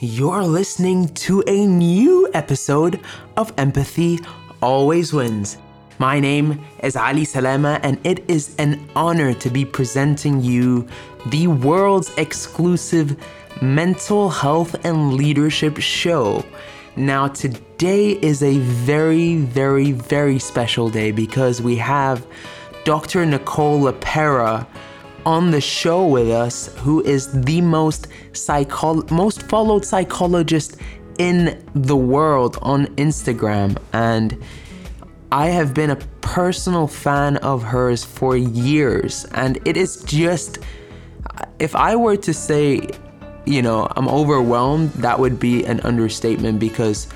You're listening to a new episode of Empathy Always Wins. My name is Ally Salama, and it is an honor to be presenting you the world's exclusive mental health and leadership show. Now, today is a very, very, very special day because we have Dr. Nicole LePera on the show with us, who is the most psycho- most followed psychologist in the world on Instagram. And I have been a personal fan of hers for years. And it is just, if I were to say, you know, I'm overwhelmed, that would be an understatement because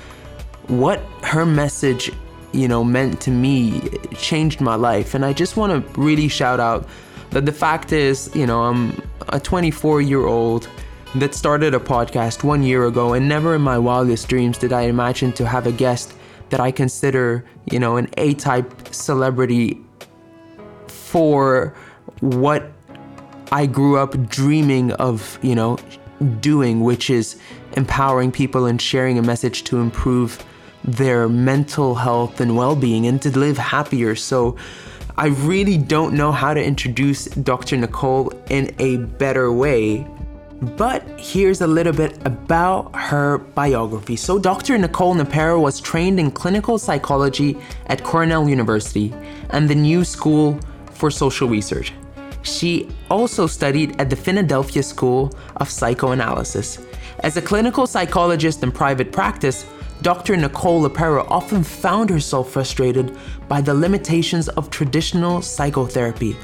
what her message, you know, meant to me changed my life. And I just want to really shout out that the fact is, you know, I'm a 24 year old that started a podcast one year ago, and never in my wildest dreams did I imagine to have a guest that I consider, you know, an A type celebrity for what I grew up dreaming of, you know, doing, which is empowering people and sharing a message to improve their mental health and well being and to live happier. So, I really don't know how to introduce Dr. Nicole in a better way. But here's a little bit about her biography. So, Dr. Nicole LePera was trained in clinical psychology at Cornell University and the New School for Social Research. She also studied at the Philadelphia School of Psychoanalysis. As a clinical psychologist in private practice, Dr. Nicole LePera often found herself frustrated by the limitations of traditional psychotherapy.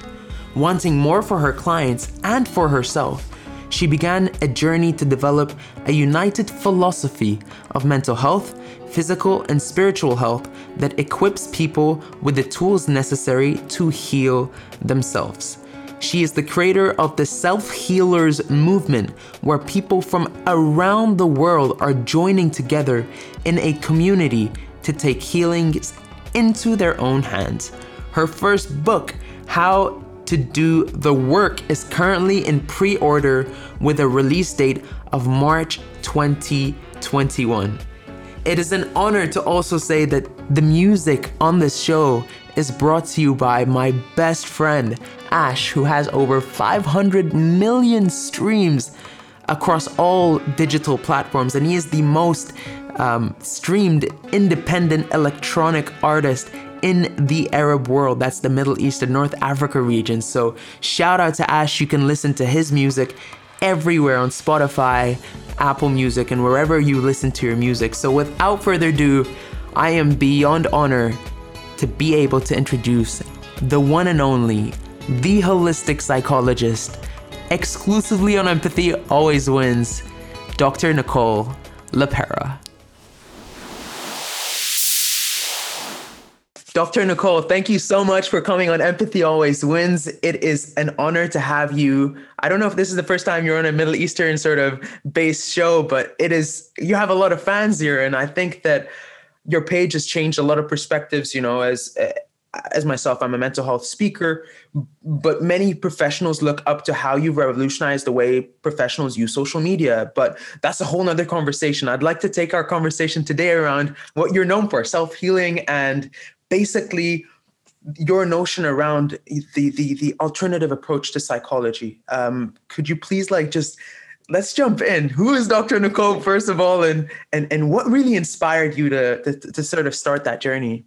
Wanting more for her clients and for herself, she began a journey to develop a united philosophy of mental health, physical, and spiritual health that equips people with the tools necessary to heal themselves. She is the creator of the Self Healers movement, where people from around the world are joining together in a community to take healing into their own hands. Her first book, How to Do the Work, is currently in pre order with a release date of March 2021. It is an honor to also say that the music on this show is brought to you by my best friend, Ash, who has over 500 million streams across all digital platforms, and he is the most um, streamed independent electronic artist in the Arab world. That's the Middle East and North Africa region. So, shout out to Ash. You can listen to his music everywhere on Spotify, Apple Music, and wherever you listen to your music. So, without further ado, I am beyond honored to be able to introduce the one and only, the holistic psychologist, exclusively on empathy always wins, Dr. Nicole LePera. Dr. Nicole, thank you so much for coming on Empathy Always Wins. It is an honor to have you. I don't know if this is the first time you're on a Middle Eastern sort of based show, but it is, you have a lot of fans here. And I think that your page has changed a lot of perspectives, you know, as, as myself, I'm a mental health speaker, but many professionals look up to how you've revolutionized the way professionals use social media. But that's a whole nother conversation. I'd like to take our conversation today around what you're known for self healing and basically your notion around the the the alternative approach to psychology. Um, could you please like just let's jump in. Who is Dr. Nicole first of all, and and and what really inspired you to to, to sort of start that journey?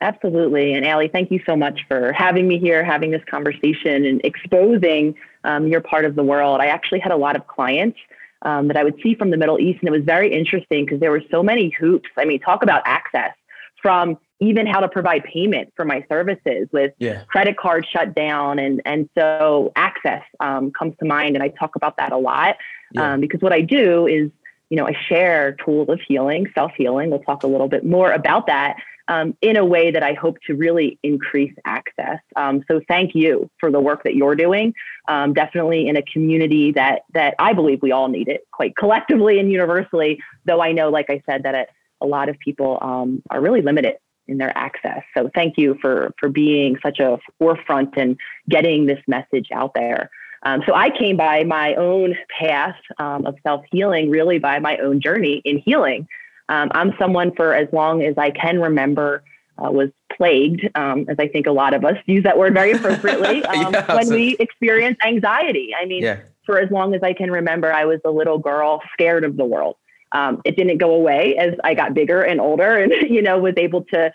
Absolutely, and Ally, thank you so much for having me here, having this conversation, and exposing um, your part of the world. I actually had a lot of clients. Um, that I would see from the Middle East. And it was very interesting because there were so many hoops. I mean, talk about access from even how to provide payment for my services with yeah. credit cards shut down and and so access um, comes to mind and i talk about that a lot yeah. um, because what i do is you know i share tools of healing self-healing we'll talk a little bit more about that um, in a way that i hope to really increase access um, so thank you for the work that you're doing um, definitely in a community that that i believe we all need it quite collectively and universally though i know like i said that it, a lot of people um, are really limited in their access. So thank you for for being such a forefront and getting this message out there. Um, so I came by my own path um, of self healing, really by my own journey in healing. Um, I'm someone for as long as I can remember uh, was plagued, um, as I think a lot of us use that word very appropriately, um, yeah, when so- we experience anxiety. I mean, yeah. for as long as I can remember, I was a little girl scared of the world. Um, it didn't go away as I got bigger and older and, you know, was able to,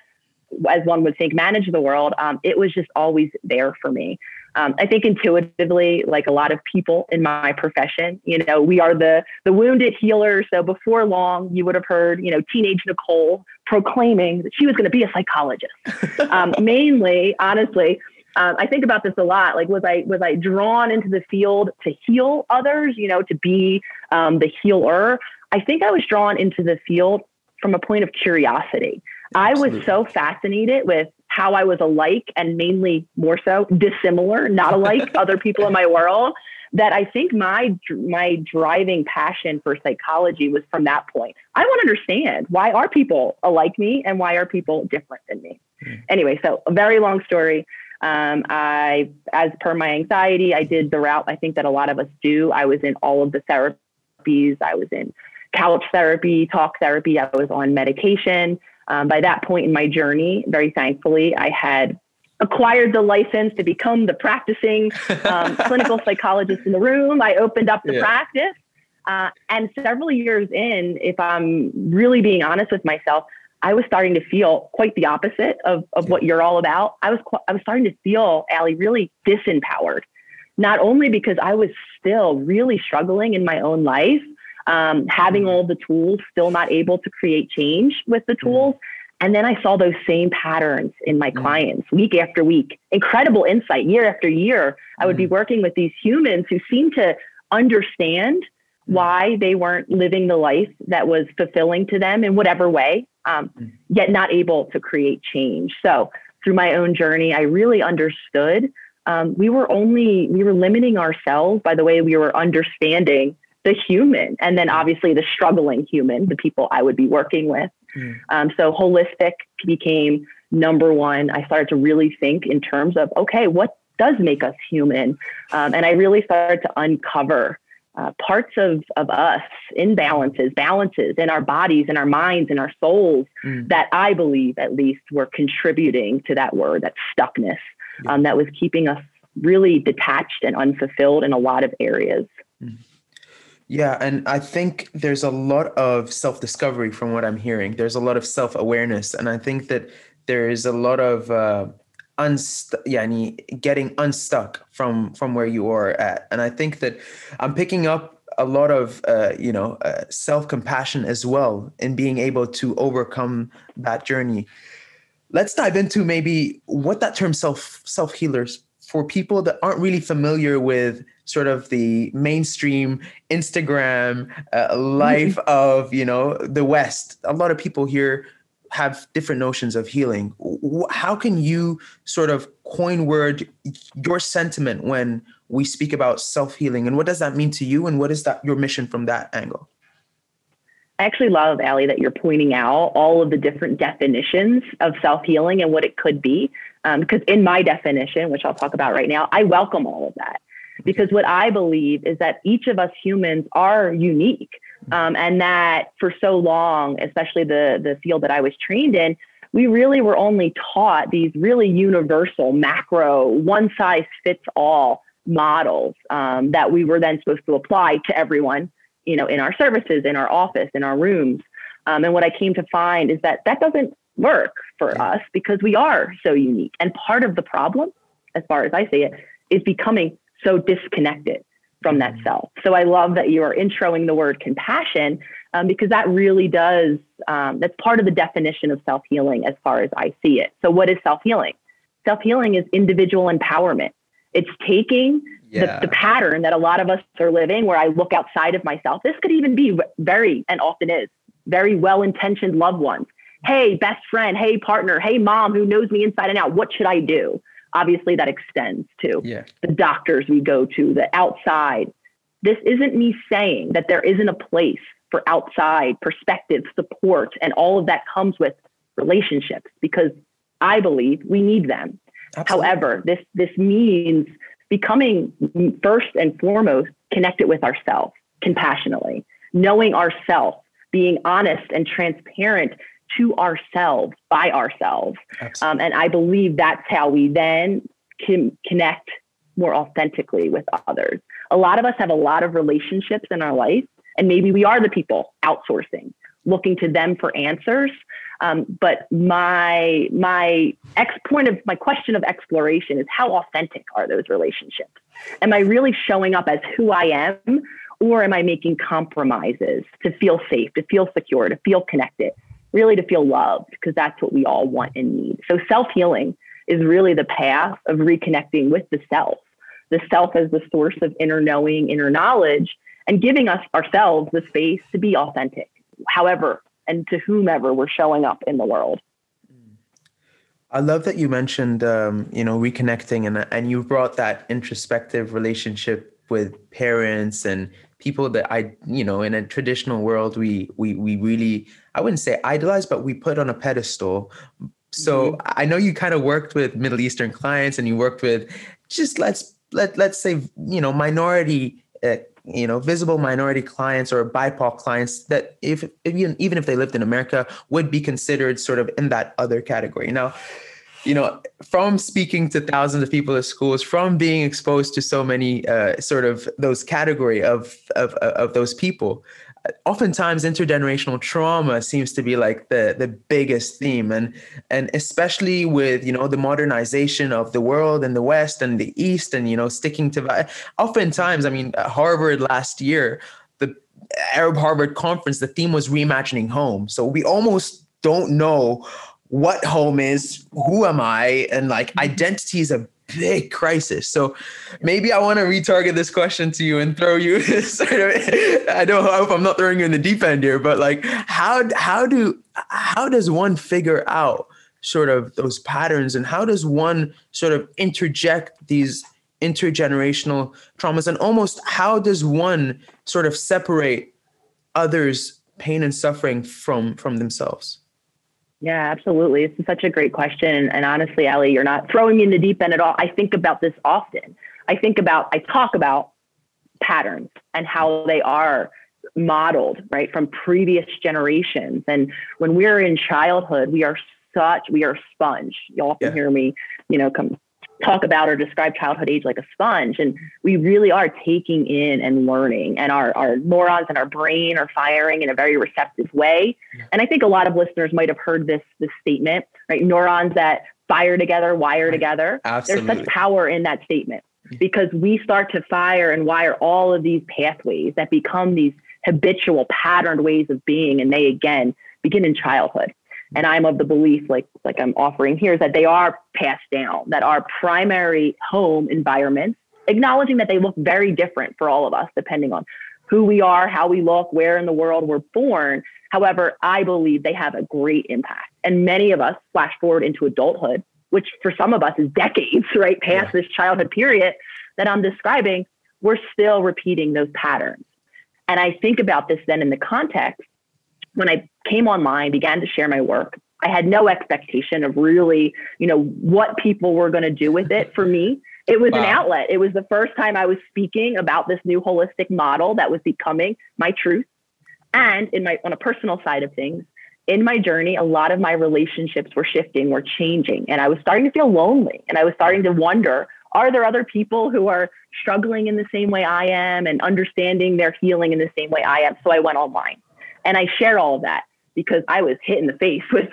as one would think, manage the world. Um, it was just always there for me. Um, I think intuitively, like a lot of people in my profession, you know, we are the the wounded healer. So before long, you would have heard, you know, teenage Nicole proclaiming that she was going to be a psychologist. um, mainly, honestly, um, I think about this a lot. Like, was I was I drawn into the field to heal others? You know, to be um, the healer. I think I was drawn into the field from a point of curiosity. Absolutely. I was so fascinated with how I was alike and mainly more so dissimilar, not alike other people in my world. That I think my my driving passion for psychology was from that point. I want to understand why are people alike me and why are people different than me. Mm. Anyway, so a very long story. Um, I, as per my anxiety, I did the route I think that a lot of us do. I was in all of the therapies. I was in couch therapy, talk therapy. I was on medication. Um, by that point in my journey, very thankfully, I had acquired the license to become the practicing um, clinical psychologist in the room. I opened up the yeah. practice. Uh, and several years in, if I'm really being honest with myself, I was starting to feel quite the opposite of, of yeah. what you're all about. I was I was starting to feel, Ally, really disempowered. Not only because I was still really struggling in my own life, um, having mm-hmm. all the tools, still not able to create change with the mm-hmm. tools. And then I saw those same patterns in my mm. clients week after week. Incredible insight year after year. I would mm. be working with these humans who seemed to understand mm. why they weren't living the life that was fulfilling to them in whatever way, um, mm. yet not able to create change. So through my own journey, I really understood um, we were only we were limiting ourselves by the way we were understanding the human and then obviously the struggling human, the people I would be working with. Mm. Um, so holistic became number one. I started to really think in terms of, okay, what does make us human? Um, and I really started to uncover uh, parts of, of us, imbalances, balances in our bodies, in our minds, in our souls mm. that I believe at least were contributing to that word, that stuckness, um, that was keeping us really detached and unfulfilled in a lot of areas. Mm. Yeah, and I think there's a lot of self discovery from what I'm hearing. There's a lot of self awareness, and I think that there is a lot of uh, unst- yani, getting unstuck from from where you are at. And I think that I'm picking up a lot of uh, you know uh, self compassion as well in being able to overcome that journey. Let's dive into maybe what that term self self healers for people that aren't really familiar with sort of the mainstream Instagram uh, life mm-hmm. of you know the West. A lot of people here have different notions of healing. How can you sort of coin word your sentiment when we speak about self healing, and what does that mean to you, and what is that your mission from that angle? I actually love, Ally, that you're pointing out all of the different definitions of self healing and what it could be. Because um, in my definition, which I'll talk about right now, I welcome all of that. Because what I believe is that each of us humans are unique. Um, and that for so long, especially the, the field that I was trained in, we really were only taught these really universal, macro, one size fits all models um, that we were then supposed to apply to everyone, you know, in our services, in our office, in our rooms. Um, and what I came to find is that that doesn't work for us because we are so unique. And part of the problem, as far as I see it, is becoming so disconnected from that mm-hmm. self. So I love that you are introing the word compassion um, because that really does, um, that's part of the definition of self healing as far as I see it. So, what is self healing? Self healing is individual empowerment. It's taking yeah. the, the, pattern that a lot of us are living where I look outside of myself. This could even be very, and often is, very well intentioned loved ones. Hey, best friend. Hey, partner. Hey, mom who knows me inside and out. What should I do? Obviously that extends to yeah. the doctors we go to, the outside. This isn't me saying that there isn't a place for outside perspective, support, and all of that comes with relationships because I believe we need them. Absolutely. However, this this means becoming first and foremost connected with ourselves compassionately, knowing ourselves, being honest and transparent to ourselves by ourselves. Um, and I believe that's how we then can connect more authentically with others. A lot of us have a lot of relationships in our life, and maybe we are the people outsourcing, looking to them for answers. Um, but my my ex point of my question of exploration is how authentic are those relationships? Am I really showing up as who I am, or am I making compromises to feel safe, to feel secure, to feel connected, really to feel loved? Because that's what we all want and need. So self healing is really the path of reconnecting with the self, the self as the source of inner knowing, inner knowledge, and giving us ourselves the space to be authentic, however and to whomever we're showing up in the world. I love that you mentioned, um, you know, reconnecting, and and you brought that introspective relationship with parents and people that I, you know, in a traditional world, we we we really, I wouldn't say idolize, but we put on a pedestal. So mm-hmm. I know you kind of worked with Middle Eastern clients, and you worked with just let's let let's say you know minority uh, you know visible minority clients or bipoc clients that if, if even, even if they lived in america would be considered sort of in that other category now you know from speaking to thousands of people at schools from being exposed to so many uh, sort of those category of, of of those people oftentimes intergenerational trauma seems to be like the the biggest theme. And and especially with you know the modernization of the world and the west and the east and you know sticking to oftentimes i mean harvard last year the arab harvard conference the theme was reimagining home. So we almost don't know what home is who am i and like mm-hmm. identity is a big crisis. So maybe I want to retarget this question to you and throw you sort of I don't I hope I'm not throwing you in the deep end here, but like how how do how does one figure out sort of those patterns and how does one sort of interject these intergenerational traumas and almost how does one sort of separate others pain and suffering from from themselves yeah, absolutely. It's such a great question. And honestly, Ally, you're not throwing me in the deep end at all. I think about this often. I think about, I talk about patterns and how they are modeled, right, from previous generations. And when we're in childhood, we are such, we are a sponge. You often yeah. hear me, you know, come talk about or describe childhood age like a sponge. And we really are taking in and learning, and our, our neurons and our brain are firing in a very receptive way. And I think a lot of listeners might have heard this, this statement, right? Neurons that fire together, wire together. Absolutely. There's such power in that statement because we start to fire and wire all of these pathways that become these habitual patterned ways of being. And they, again, begin in childhood. And I'm of the belief, like like I'm offering here, is that they are passed down, that our primary home environments, acknowledging that they look very different for all of us, depending on who we are, how we look, where in the world we're born. However, I believe they have a great impact. And many of us flash forward into adulthood, which for some of us is decades, right? Past yeah. this childhood period that I'm describing, we're still repeating those patterns. And I think about this then in the context when I came online, began to share my work, I had no expectation of really, you know, what people were going to do with it for me. It was wow. an outlet. It was the first time I was speaking about this new holistic model that was becoming my truth. And in my on a personal side of things, in my journey, a lot of my relationships were shifting, were changing, and I was starting to feel lonely and I was starting to wonder, are there other people who are struggling in the same way I am and understanding their healing in the same way I am? So I went online. And I share all of that because I was hit in the face with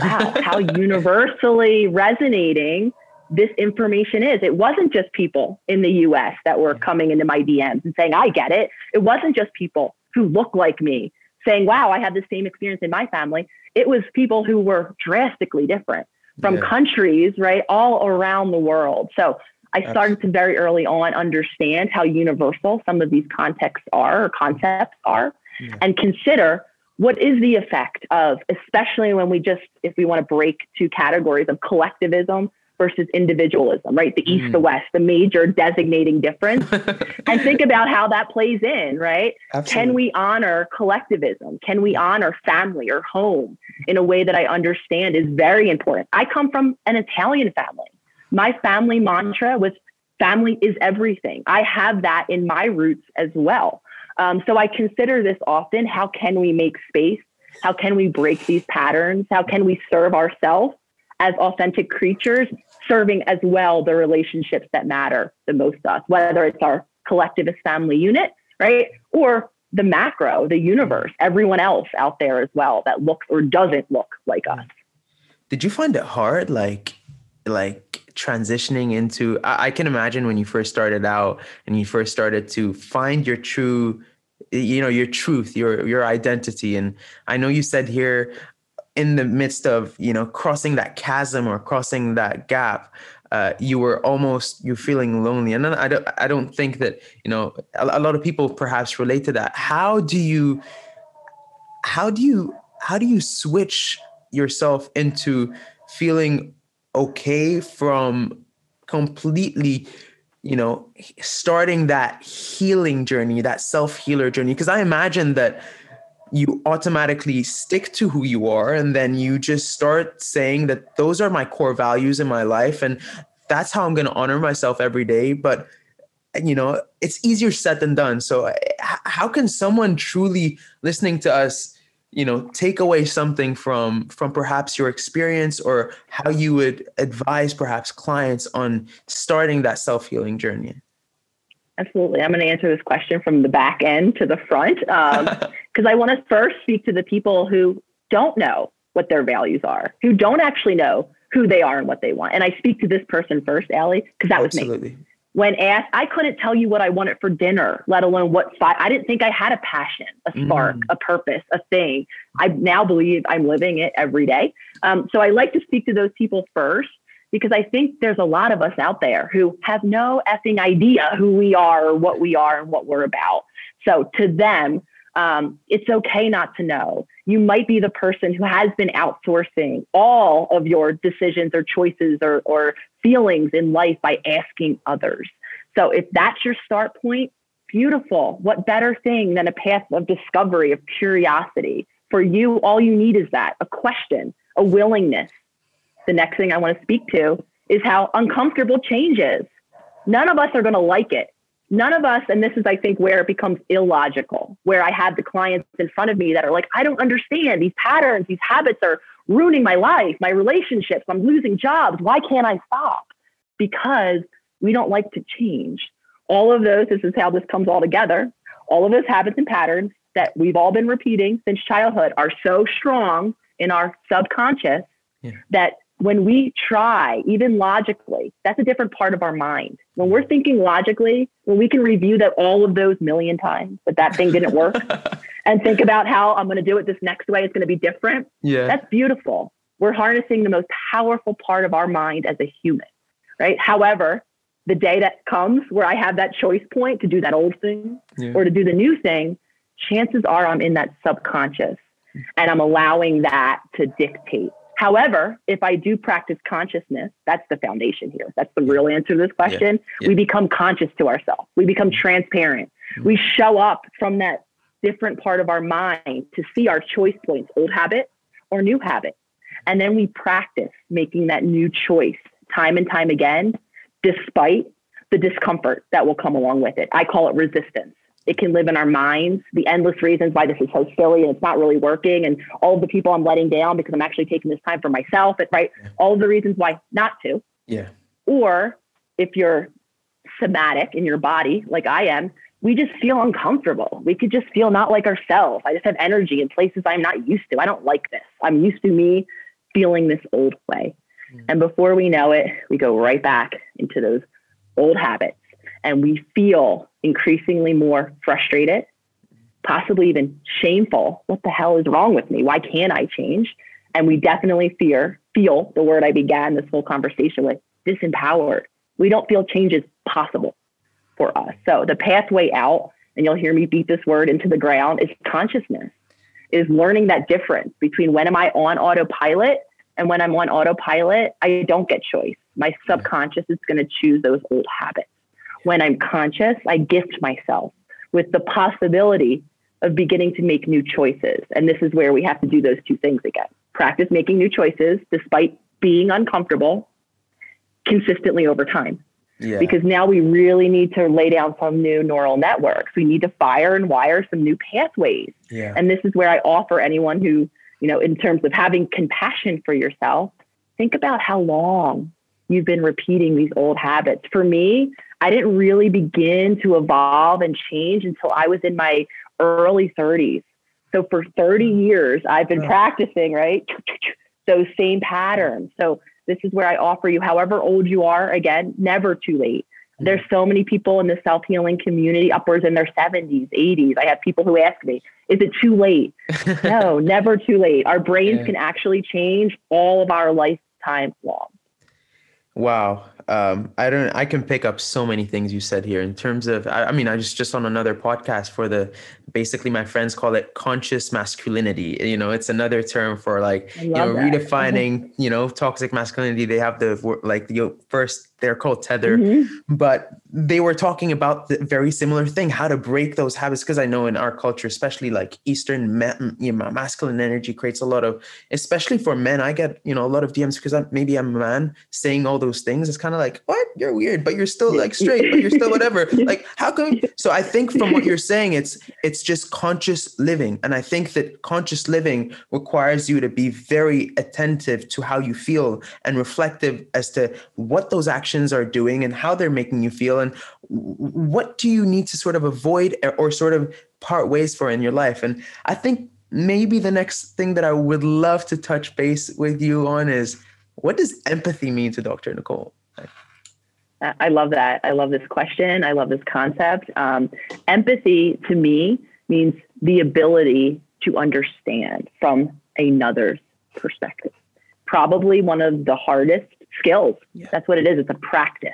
wow, how universally resonating this information is. It wasn't just people in the US that were coming into my DMs and saying, I get it. It wasn't just people who look like me saying, wow, I had the same experience in my family. It was people who were drastically different from yeah. countries, right, all around the world. So I started to very early on understand how universal some of these contexts are or concepts are yeah. and consider what is the effect of, especially when we just, if we want to break two categories of collectivism versus individualism, right? The East, mm. the West, the major designating difference. and think about how that plays in, right? Absolutely. Can we honor collectivism? Can we honor family or home in a way that I understand is very important? I come from an Italian family. My family mantra was family is everything. I have that in my roots as well. Um, so I consider this often how can we make space? How can we break these patterns? How can we serve ourselves as authentic creatures, serving as well the relationships that matter the most to us, whether it's our collectivist family unit, right? Or the macro, the universe, everyone else out there as well that looks or doesn't look like us. Did you find it hard, like, like transitioning into? I, I can imagine when you first started out and you first started to find your true, you know, your truth, your your identity. And I know you said here, in the midst of you know crossing that chasm or crossing that gap uh, you were almost you're feeling lonely and I don't I don't think that you know a, a, lot of people perhaps relate to that how do you how do you how do you switch yourself into feeling okay from completely you know starting that healing journey that self healer journey. Because I imagine that you automatically stick to who you are and then you just start saying that those are my core values in my life and that's how i'm going to honor myself every day. But you know it's easier said than done. So how can someone truly listening to us you know take away something from from perhaps your experience or how you would advise perhaps clients on starting that self-healing journey Absolutely. I'm going to answer this question from the back end to the front because um, I want to first speak to the people who don't know what their values are, who don't actually know who they are and what they want. And I speak to this person first, Ally, because that was me. When asked, I couldn't tell you what I wanted for dinner, let alone what spot. I didn't think I had a passion, a spark, mm. a purpose, a thing. I now believe I'm living it every day. Um, so I like to speak to those people first because I think there's a lot of us out there who have no effing idea who we are or what we are and what we're about. So to them, um, it's okay not to know. You might be the person who has been outsourcing all of your decisions or choices or, or feelings in life by asking others. So if that's your start point, beautiful. What better thing than a path of discovery, of curiosity? For you, all you need is that a question, a willingness the next thing I want to speak to is how uncomfortable change is. None of us are going to like it. None of us, and this is, I think, where it becomes illogical, where I have the clients in front of me that are like, I don't understand these patterns, these habits are ruining my life, my relationships, I'm losing jobs. Why can't I stop? Because we don't like to change. All of those, this is how this comes all together. All of those habits and patterns that we've all been repeating since childhood are so strong in our subconscious yeah. that when we try, even logically, that's a different part of our mind. When we're thinking logically, when we can review that all of those million times that that thing didn't work and think about how I'm going to do it this next way, it's going to be different. Yeah. That's beautiful. We're harnessing the most powerful part of our mind as a human, right? However, the day that comes where I have that choice point to do that old thing yeah. or to do the new thing, chances are I'm in that subconscious and I'm allowing that to dictate However, if I do practice consciousness, that's the foundation here. That's the real answer to this question. Yeah. Yeah. We become conscious to ourselves. We become transparent. Mm-hmm. We show up from that different part of our mind to see our choice points, old habit or new habit. And then we practice making that new choice time and time again, despite the discomfort that will come along with it. I call it resistance. It can live in our minds, the endless reasons why this is so silly and it's not really working, and all the people I'm letting down because I'm actually taking this time for myself, and right, yeah. all the reasons why not to. Yeah. Or if you're somatic in your body, like I am, we just feel uncomfortable. We could just feel not like ourselves. I just have energy in places I'm not used to. I don't like this. I'm used to me feeling this old way. Mm. And before we know it, we go right back into those old habits and we feel increasingly more frustrated, possibly even shameful. What the hell is wrong with me? Why can't I change? And we definitely fear, feel the word I began this whole conversation with, disempowered. We don't feel change is possible for us. So the pathway out, and you'll hear me beat this word into the ground, is consciousness, is learning that difference between when am I on autopilot and when I'm on autopilot, I don't get choice. My subconscious is going to choose those old habits when I'm conscious, I gift myself with the possibility of beginning to make new choices. And this is where we have to do those two things again practice making new choices despite being uncomfortable consistently over time. Yeah. Because now we really need to lay down some new neural networks. We need to fire and wire some new pathways. Yeah. And this is where I offer anyone who, you know, in terms of having compassion for yourself, think about how long you've been repeating these old habits. For me, I didn't really begin to evolve and change until I was in my early 30s. So for 30 years, I've been practicing, right? Those same patterns. So this is where I offer you, however old you are, again, never too late. Mm-hmm. There's so many people in the self healing community, upwards in their 70s, 80s. I have people who ask me, is it too late? no, never too late. Our brains yeah. can actually change all of our lifetime long. Wow. Um, I don't. I can pick up so many things you said here in terms of. I, I, mean, I just just on another podcast for the. Basically, my friends call it conscious masculinity. You know, it's another term for like you know that. redefining. you know, toxic masculinity. They have the like the first they're called Tethr. Mm-hmm. but they were talking about the very similar thing how to break those habits because i know in our culture especially like eastern ma- you know, masculine energy creates a lot of especially for men i get you know a lot of dms because I'm, maybe i'm a man saying all those things. It's kind of like what? You're weird but you're still like straight but you're still whatever. Like how come so i think from what you're saying it's it's just conscious living and i think that conscious living requires you to be very attentive to how you feel and reflective as to what those actions actions are doing and how they're making you feel and what do you need to sort of avoid or sort of part ways for in your life and i think maybe the next thing that i would love to touch base with you on is what does empathy mean to dr nicole I love that. I love this question. I love this concept. Um, empathy to me means the ability to understand from another's perspective. Probably one of the hardest skills. Yeah. That's what it is. It's a practice.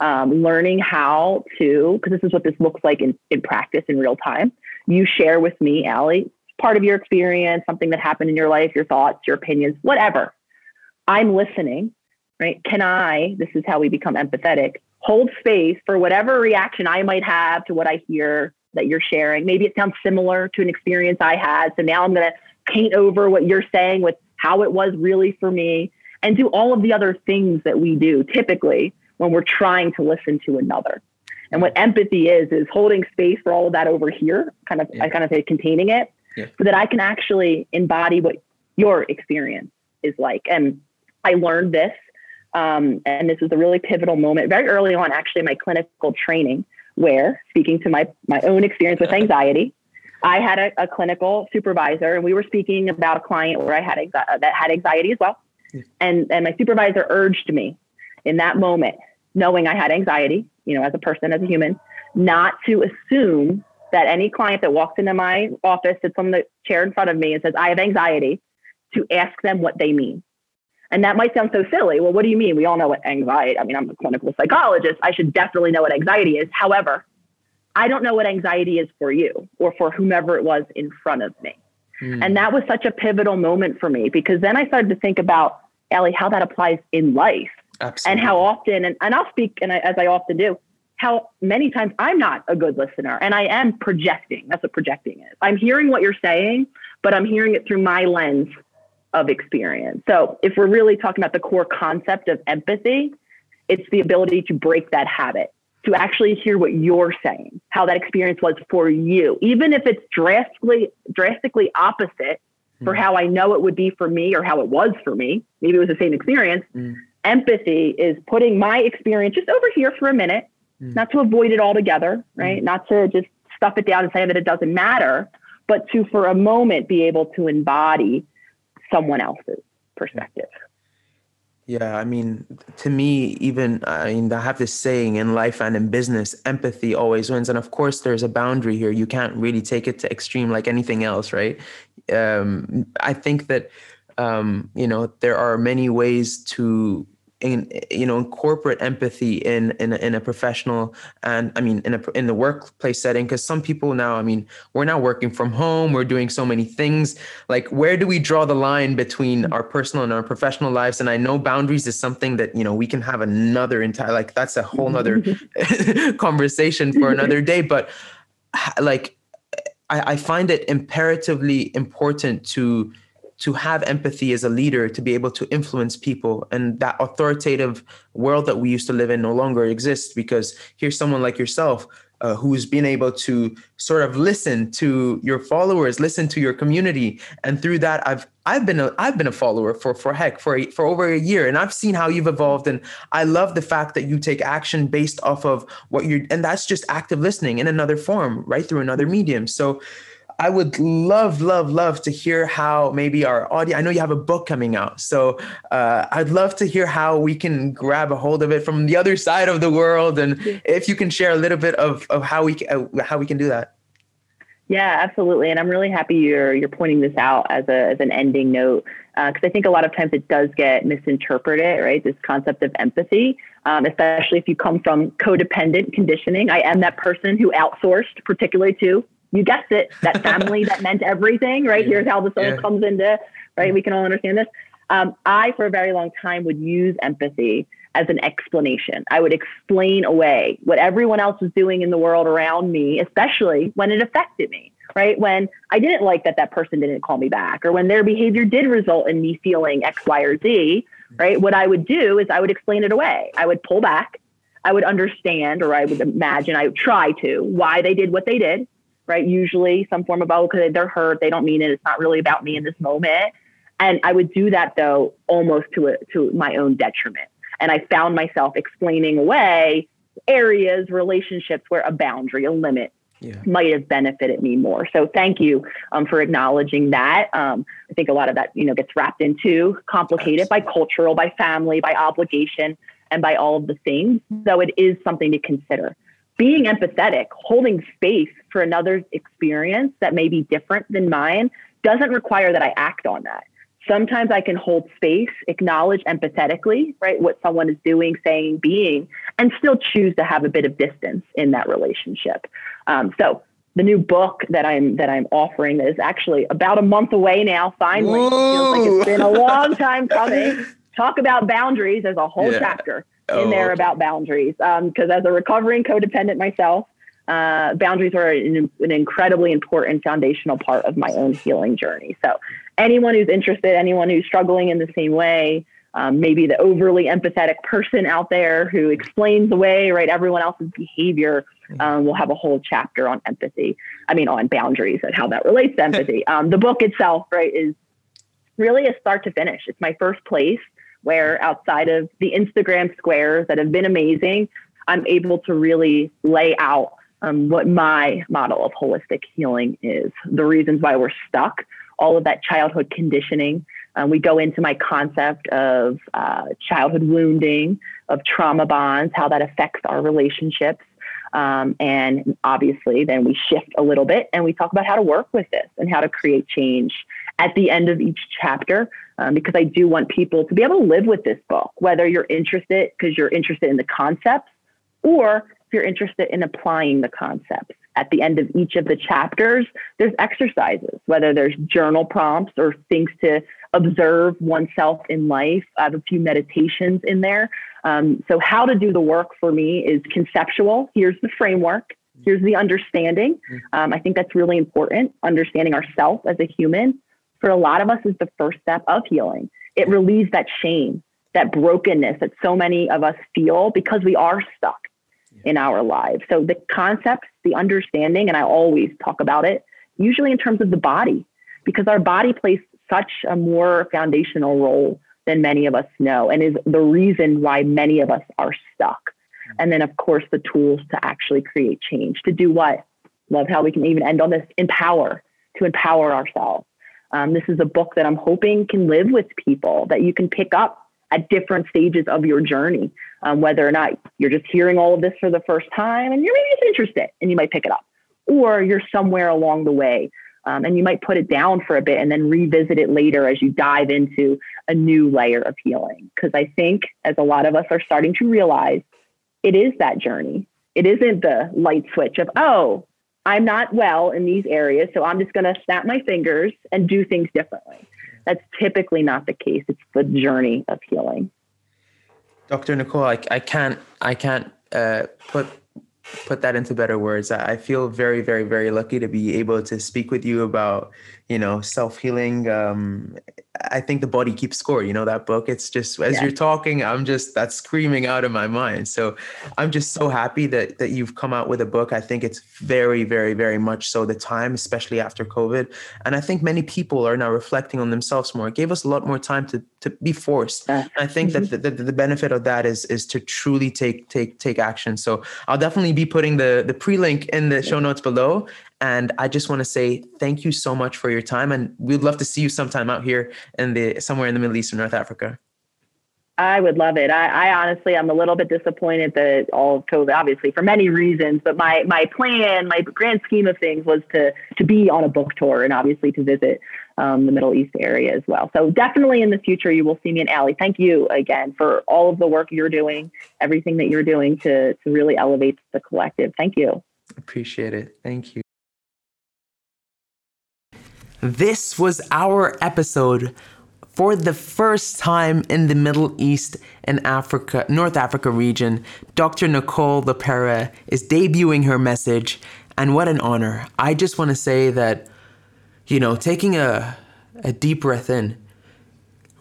Um, learning how to, because this is what this looks like in, in practice in real time. You share with me, Ally, part of your experience, something that happened in your life, your thoughts, your opinions, whatever. I'm listening, right? Can I, this is how we become empathetic, hold space for whatever reaction I might have to what I hear that you're sharing. Maybe it sounds similar to an experience I had. So now I'm going to paint over what you're saying with how it was really for me and do all of the other things that we do typically when we're trying to listen to another. And what empathy is is holding space for all of that over here, kind of yeah. I kind of say containing it, yeah. so that I can actually embody what your experience is like. And I learned this, um, and this was a really pivotal moment very early on, actually, in my clinical training, where speaking to my my own experience with anxiety. I had a, a clinical supervisor, and we were speaking about a client where I had anxiety, that had anxiety as well. And, and my supervisor urged me in that moment, knowing I had anxiety, you know, as a person, as a human, not to assume that any client that walks into my office, sits on the chair in front of me and says, I have anxiety, to ask them what they mean. And that might sound so silly. Well, what do you mean? We all know what anxiety, I mean, I'm a clinical psychologist. I should definitely know what anxiety is. However, I don't know what anxiety is for you or for whomever it was in front of me. Mm. And that was such a pivotal moment for me because then I started to think about Ally, how that applies in life. Absolutely. And how often, and, and I'll speak, and I, as I often do, how many times I'm not a good listener and I am projecting. That's what projecting is. I'm hearing what you're saying, but I'm hearing it through my lens of experience. So if we're really talking about the core concept of empathy, it's the ability to break that habit, to actually hear what you're saying, how that experience was for you, even if it's drastically drastically opposite for hmm. how I know it would be for me or how it was for me. Maybe it was the same experience. Mm. Empathy is putting my experience just over here for a minute, mm. not to avoid it altogether, right? Mm. Not to just stuff it down and say that it doesn't matter, but to for a moment be able to embody someone else's perspective. Yeah, I mean, to me, even I mean, I have this saying in life and in business, empathy always wins. And of course, there's a boundary here. You can't really take it to extreme like anything else, right? Um, I think that um, you know there are many ways to in, you know incorporate empathy in in a, in a professional and I mean in a in the workplace setting because some people now I mean we're now working from home we're doing so many things. Like where do we draw the line between our personal and our professional lives? And I know boundaries is something that you know we can have another entire like that's a whole nother conversation for another day. But like I, I find it imperatively important to to have empathy as a leader to be able to influence people. And that authoritative world that we used to live in no longer exists because here's someone like yourself uh, who's been able to sort of listen to your followers, listen to your community, and through that, I've I've been a I've been a follower for for heck for a, for over a year, and I've seen how you've evolved, and I love the fact that you take action based off of what you're, and that's just active listening in another form, right through another medium. So I would love, love, love to hear how maybe our audience. I know you have a book coming out, so uh, I'd love to hear how we can grab a hold of it from the other side of the world, and if you can share a little bit of of how we uh, how we can do that. Yeah, absolutely, and I'm really happy you're you're pointing this out as a as an ending note because uh, I think a lot of times it does get misinterpreted, right? This concept of empathy, um, especially if you come from codependent conditioning. I am that person who outsourced, particularly to you guessed it, that family that meant everything, right? Yeah. Here's how the all yeah. comes into, right? We can all understand this. Um, I, for a very long time, would use empathy as an explanation. I would explain away what everyone else was doing in the world around me, especially when it affected me, right? When I didn't like that that person didn't call me back, or when their behavior did result in me feeling X, Y, or Z, right? What I would do is I would explain it away. I would pull back. I would understand, or I would imagine, I would try to, why they did what they did right? Usually some form of, oh, because they're hurt, they don't mean it. It's not really about me in this moment. And I would do that though, almost to a, to my own detriment. And I found myself explaining away areas, relationships where a boundary, a limit yeah. might have benefited me more. So thank you um, for acknowledging that. Um, I think a lot of that, you know, gets wrapped into complicated by cultural, by family, by obligation, and by all of the things. So it is something to consider being empathetic, holding space for another's experience that may be different than mine doesn't require that I act on that. Sometimes I can hold space, acknowledge empathetically, right, what someone is doing, saying, being, and still choose to have a bit of distance in that relationship. Um, so the new book that I'm that I'm offering is actually about a month away now. Finally, feels like it's been a long time coming. Talk about boundaries. There's a whole yeah. chapter in oh, there okay. about boundaries. Because um, as a recovering codependent myself, uh, boundaries are an, an, incredibly important foundational part of my own healing journey. So, anyone who's interested, anyone who's struggling in the same way, um, maybe the overly empathetic person out there who explains away right everyone else's behavior, mm-hmm. um, we'll have a whole chapter on empathy. I mean, on boundaries and how that relates to empathy. Um, the book itself, right, is really a start to finish. It's my first place where outside of the Instagram squares that have been amazing, I'm able to really lay out um, what my model of holistic healing is, the reasons why we're stuck, all of that childhood conditioning. Um, we go into my concept of uh, childhood wounding, of trauma bonds, how that affects our relationships. Um, and obviously, then we shift a little bit and we talk about how to work with this and how to create change at the end of each chapter um, because I do want people to be able to live with this book, whether you're interested because you're interested in the concepts or if you're interested in applying the concepts. At the end of each of the chapters, there's exercises, whether there's journal prompts or things to observe oneself in life. I have a few meditations in there. Um, so, how to do the work for me is conceptual. Here's the framework. Here's the understanding. Mm-hmm. Um, I think that's really important, understanding ourselves as a human for a lot of us is the first step of healing. It relieves that shame, that brokenness that so many of us feel because we are stuck in our lives. So the concepts, the understanding, and I always talk about it, usually in terms of the body, because our body plays such a more foundational role than many of us know and is the reason why many of us are stuck. Mm-hmm. And then, of course, the tools to actually create change. To do what? Love how we can even end on this empower, to empower ourselves. Um, this is a book that I'm hoping can live with people that you can pick up at different stages of your journey, um, whether or not you're just hearing all of this for the first time and you're maybe just interested and you might pick it up, or you're somewhere along the way um, and you might put it down for a bit and then revisit it later as you dive into a new layer of healing. Because I think, as a lot of us are starting to realize, it is that journey. It isn't the light switch of, oh, I'm not well in these areas, so I'm just going to snap my fingers and do things differently. That's typically not the case. It's the journey of healing. Dr. Nicole, I, I can't, I can't uh, put put that into better words. I feel very, very, very lucky to be able to speak with you about, you know, self healing. Um, I think the body keeps score. You know that book. It's just as yeah. you're talking, I'm just that's screaming out of my mind. So I'm just so happy that that you've come out with a book. I think it's very, very, very much so the time, especially after COVID. And I think many people are now reflecting on themselves more. It gave us a lot more time to to be forced. Uh, I think mm-hmm. that the, the, the benefit of that is is to truly take take take action. So I'll definitely be putting the the pre link in the show notes below. And I just want to say thank you so much for your time, and we'd love to see you sometime out here in the somewhere in the Middle East or North Africa. I would love it. I, I honestly, I'm a little bit disappointed that all of COVID, obviously for many reasons, but my my plan, my grand scheme of things was to to be on a book tour and obviously to visit um, the Middle East area as well. So definitely in the future, you will see me in Ali. Thank you again for all of the work you're doing, everything that you're doing to to really elevate the collective. Thank you. Appreciate it. Thank you. This was our episode for the first time in the Middle East and Africa, North Africa region. Dr. Nicole LePera is debuting her message, and what an honor. I just want to say that, you know, taking a, a deep breath in,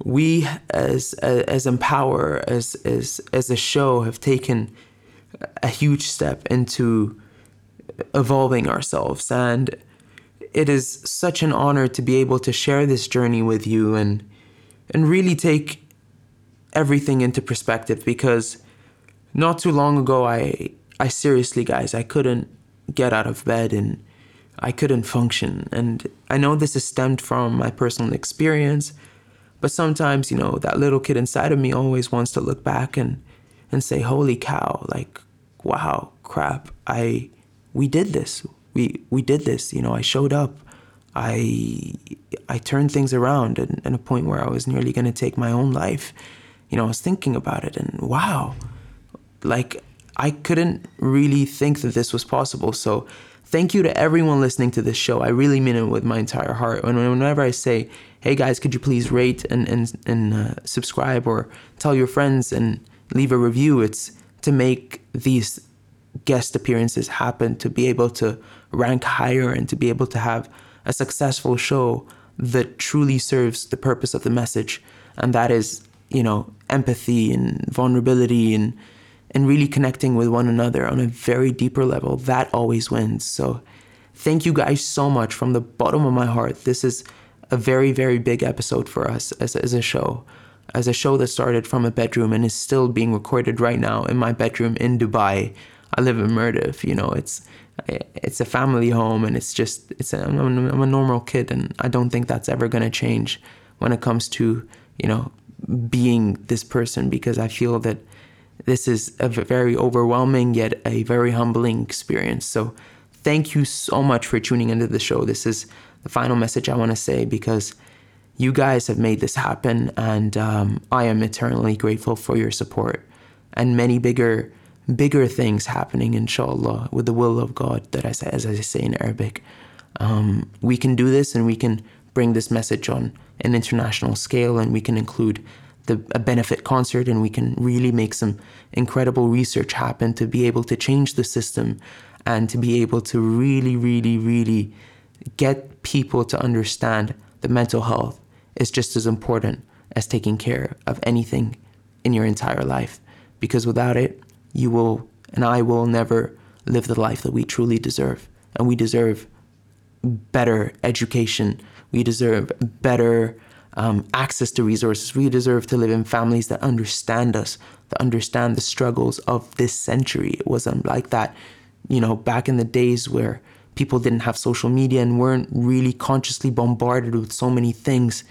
we as as Empower as as as a show have taken a huge step into evolving ourselves and it is such an honor to be able to share this journey with you and and really take everything into perspective because not too long ago I I seriously guys I couldn't get out of bed and I couldn't function. And I know this is stemmed from my personal experience but sometimes you know that little kid inside of me always wants to look back and and say holy cow like wow crap I we did this we we did this. You know, I showed up. I I turned things around at, at a point where I was nearly going to take my own life. You know, I was thinking about it, and wow, like I couldn't really think that this was possible. So, thank you to everyone listening to this show. I really mean it with my entire heart. And whenever I say, "Hey guys, could you please rate and and and uh, subscribe or tell your friends and leave a review?" It's to make these guest appearances happen to be able to rank higher and to be able to have a successful show that truly serves the purpose of the message. And that is you know empathy and vulnerability and and really connecting with one another on a very deeper level. That always wins. So thank you guys so much from the bottom of my heart. This is a very very big episode for us as, as a show as a show that started from a bedroom and is still being recorded right now in my bedroom in dubai. I live in Mirdif. You know, it's it's a family home, and it's just it's a, I'm, a, I'm a normal kid, and I don't think that's ever gonna change when it comes to you know being this person because I feel that this is a very overwhelming yet a very humbling experience. So thank you so much for tuning into the show. This is the final message I want to say because you guys have made this happen, and um, I am eternally grateful for your support and many bigger bigger things happening, inshallah, with the will of God, that I say, as I say in Arabic. Um, we can do this and we can bring this message on an international scale and we can include the, a benefit concert and we can really make some incredible research happen to be able to change the system and to be able to really, really, really get people to understand that mental health is just as important as taking care of anything in your entire life. Because without it, you will and I will never live the life that we truly deserve. And we deserve better education. We deserve better um, access to resources. We deserve to live in families that understand us, that understand the struggles of this century. It wasn't like that, you know, back in the days where people didn't have social media and weren't really consciously bombarded with so many things.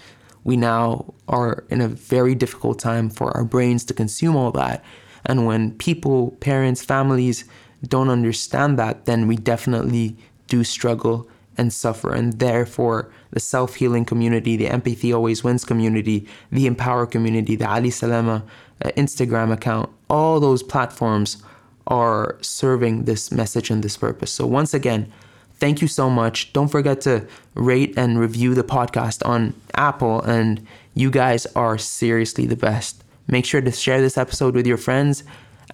We now are in a very difficult time for our brains to consume all that. And when people, parents, families don't understand that, then we definitely do struggle and suffer. And therefore, the self healing community, the Empathy Always Wins community, the Empower community, the Ally Salama uh, Instagram account, all those platforms are serving this message and this purpose. So, once again, thank you so much. Don't forget to rate and review the podcast on Apple, and you guys are seriously the best. Make sure to share this episode with your friends.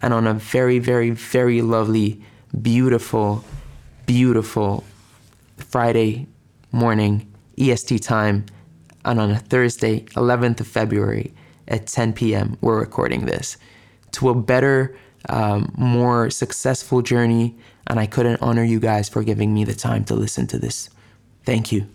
And on a very, very, very lovely, beautiful, beautiful Friday morning EST time. And on a Thursday, 11th of February at 10 p.m., we're recording this to a better, um, more successful journey. And I couldn't honor you guys for giving me the time to listen to this. Thank you.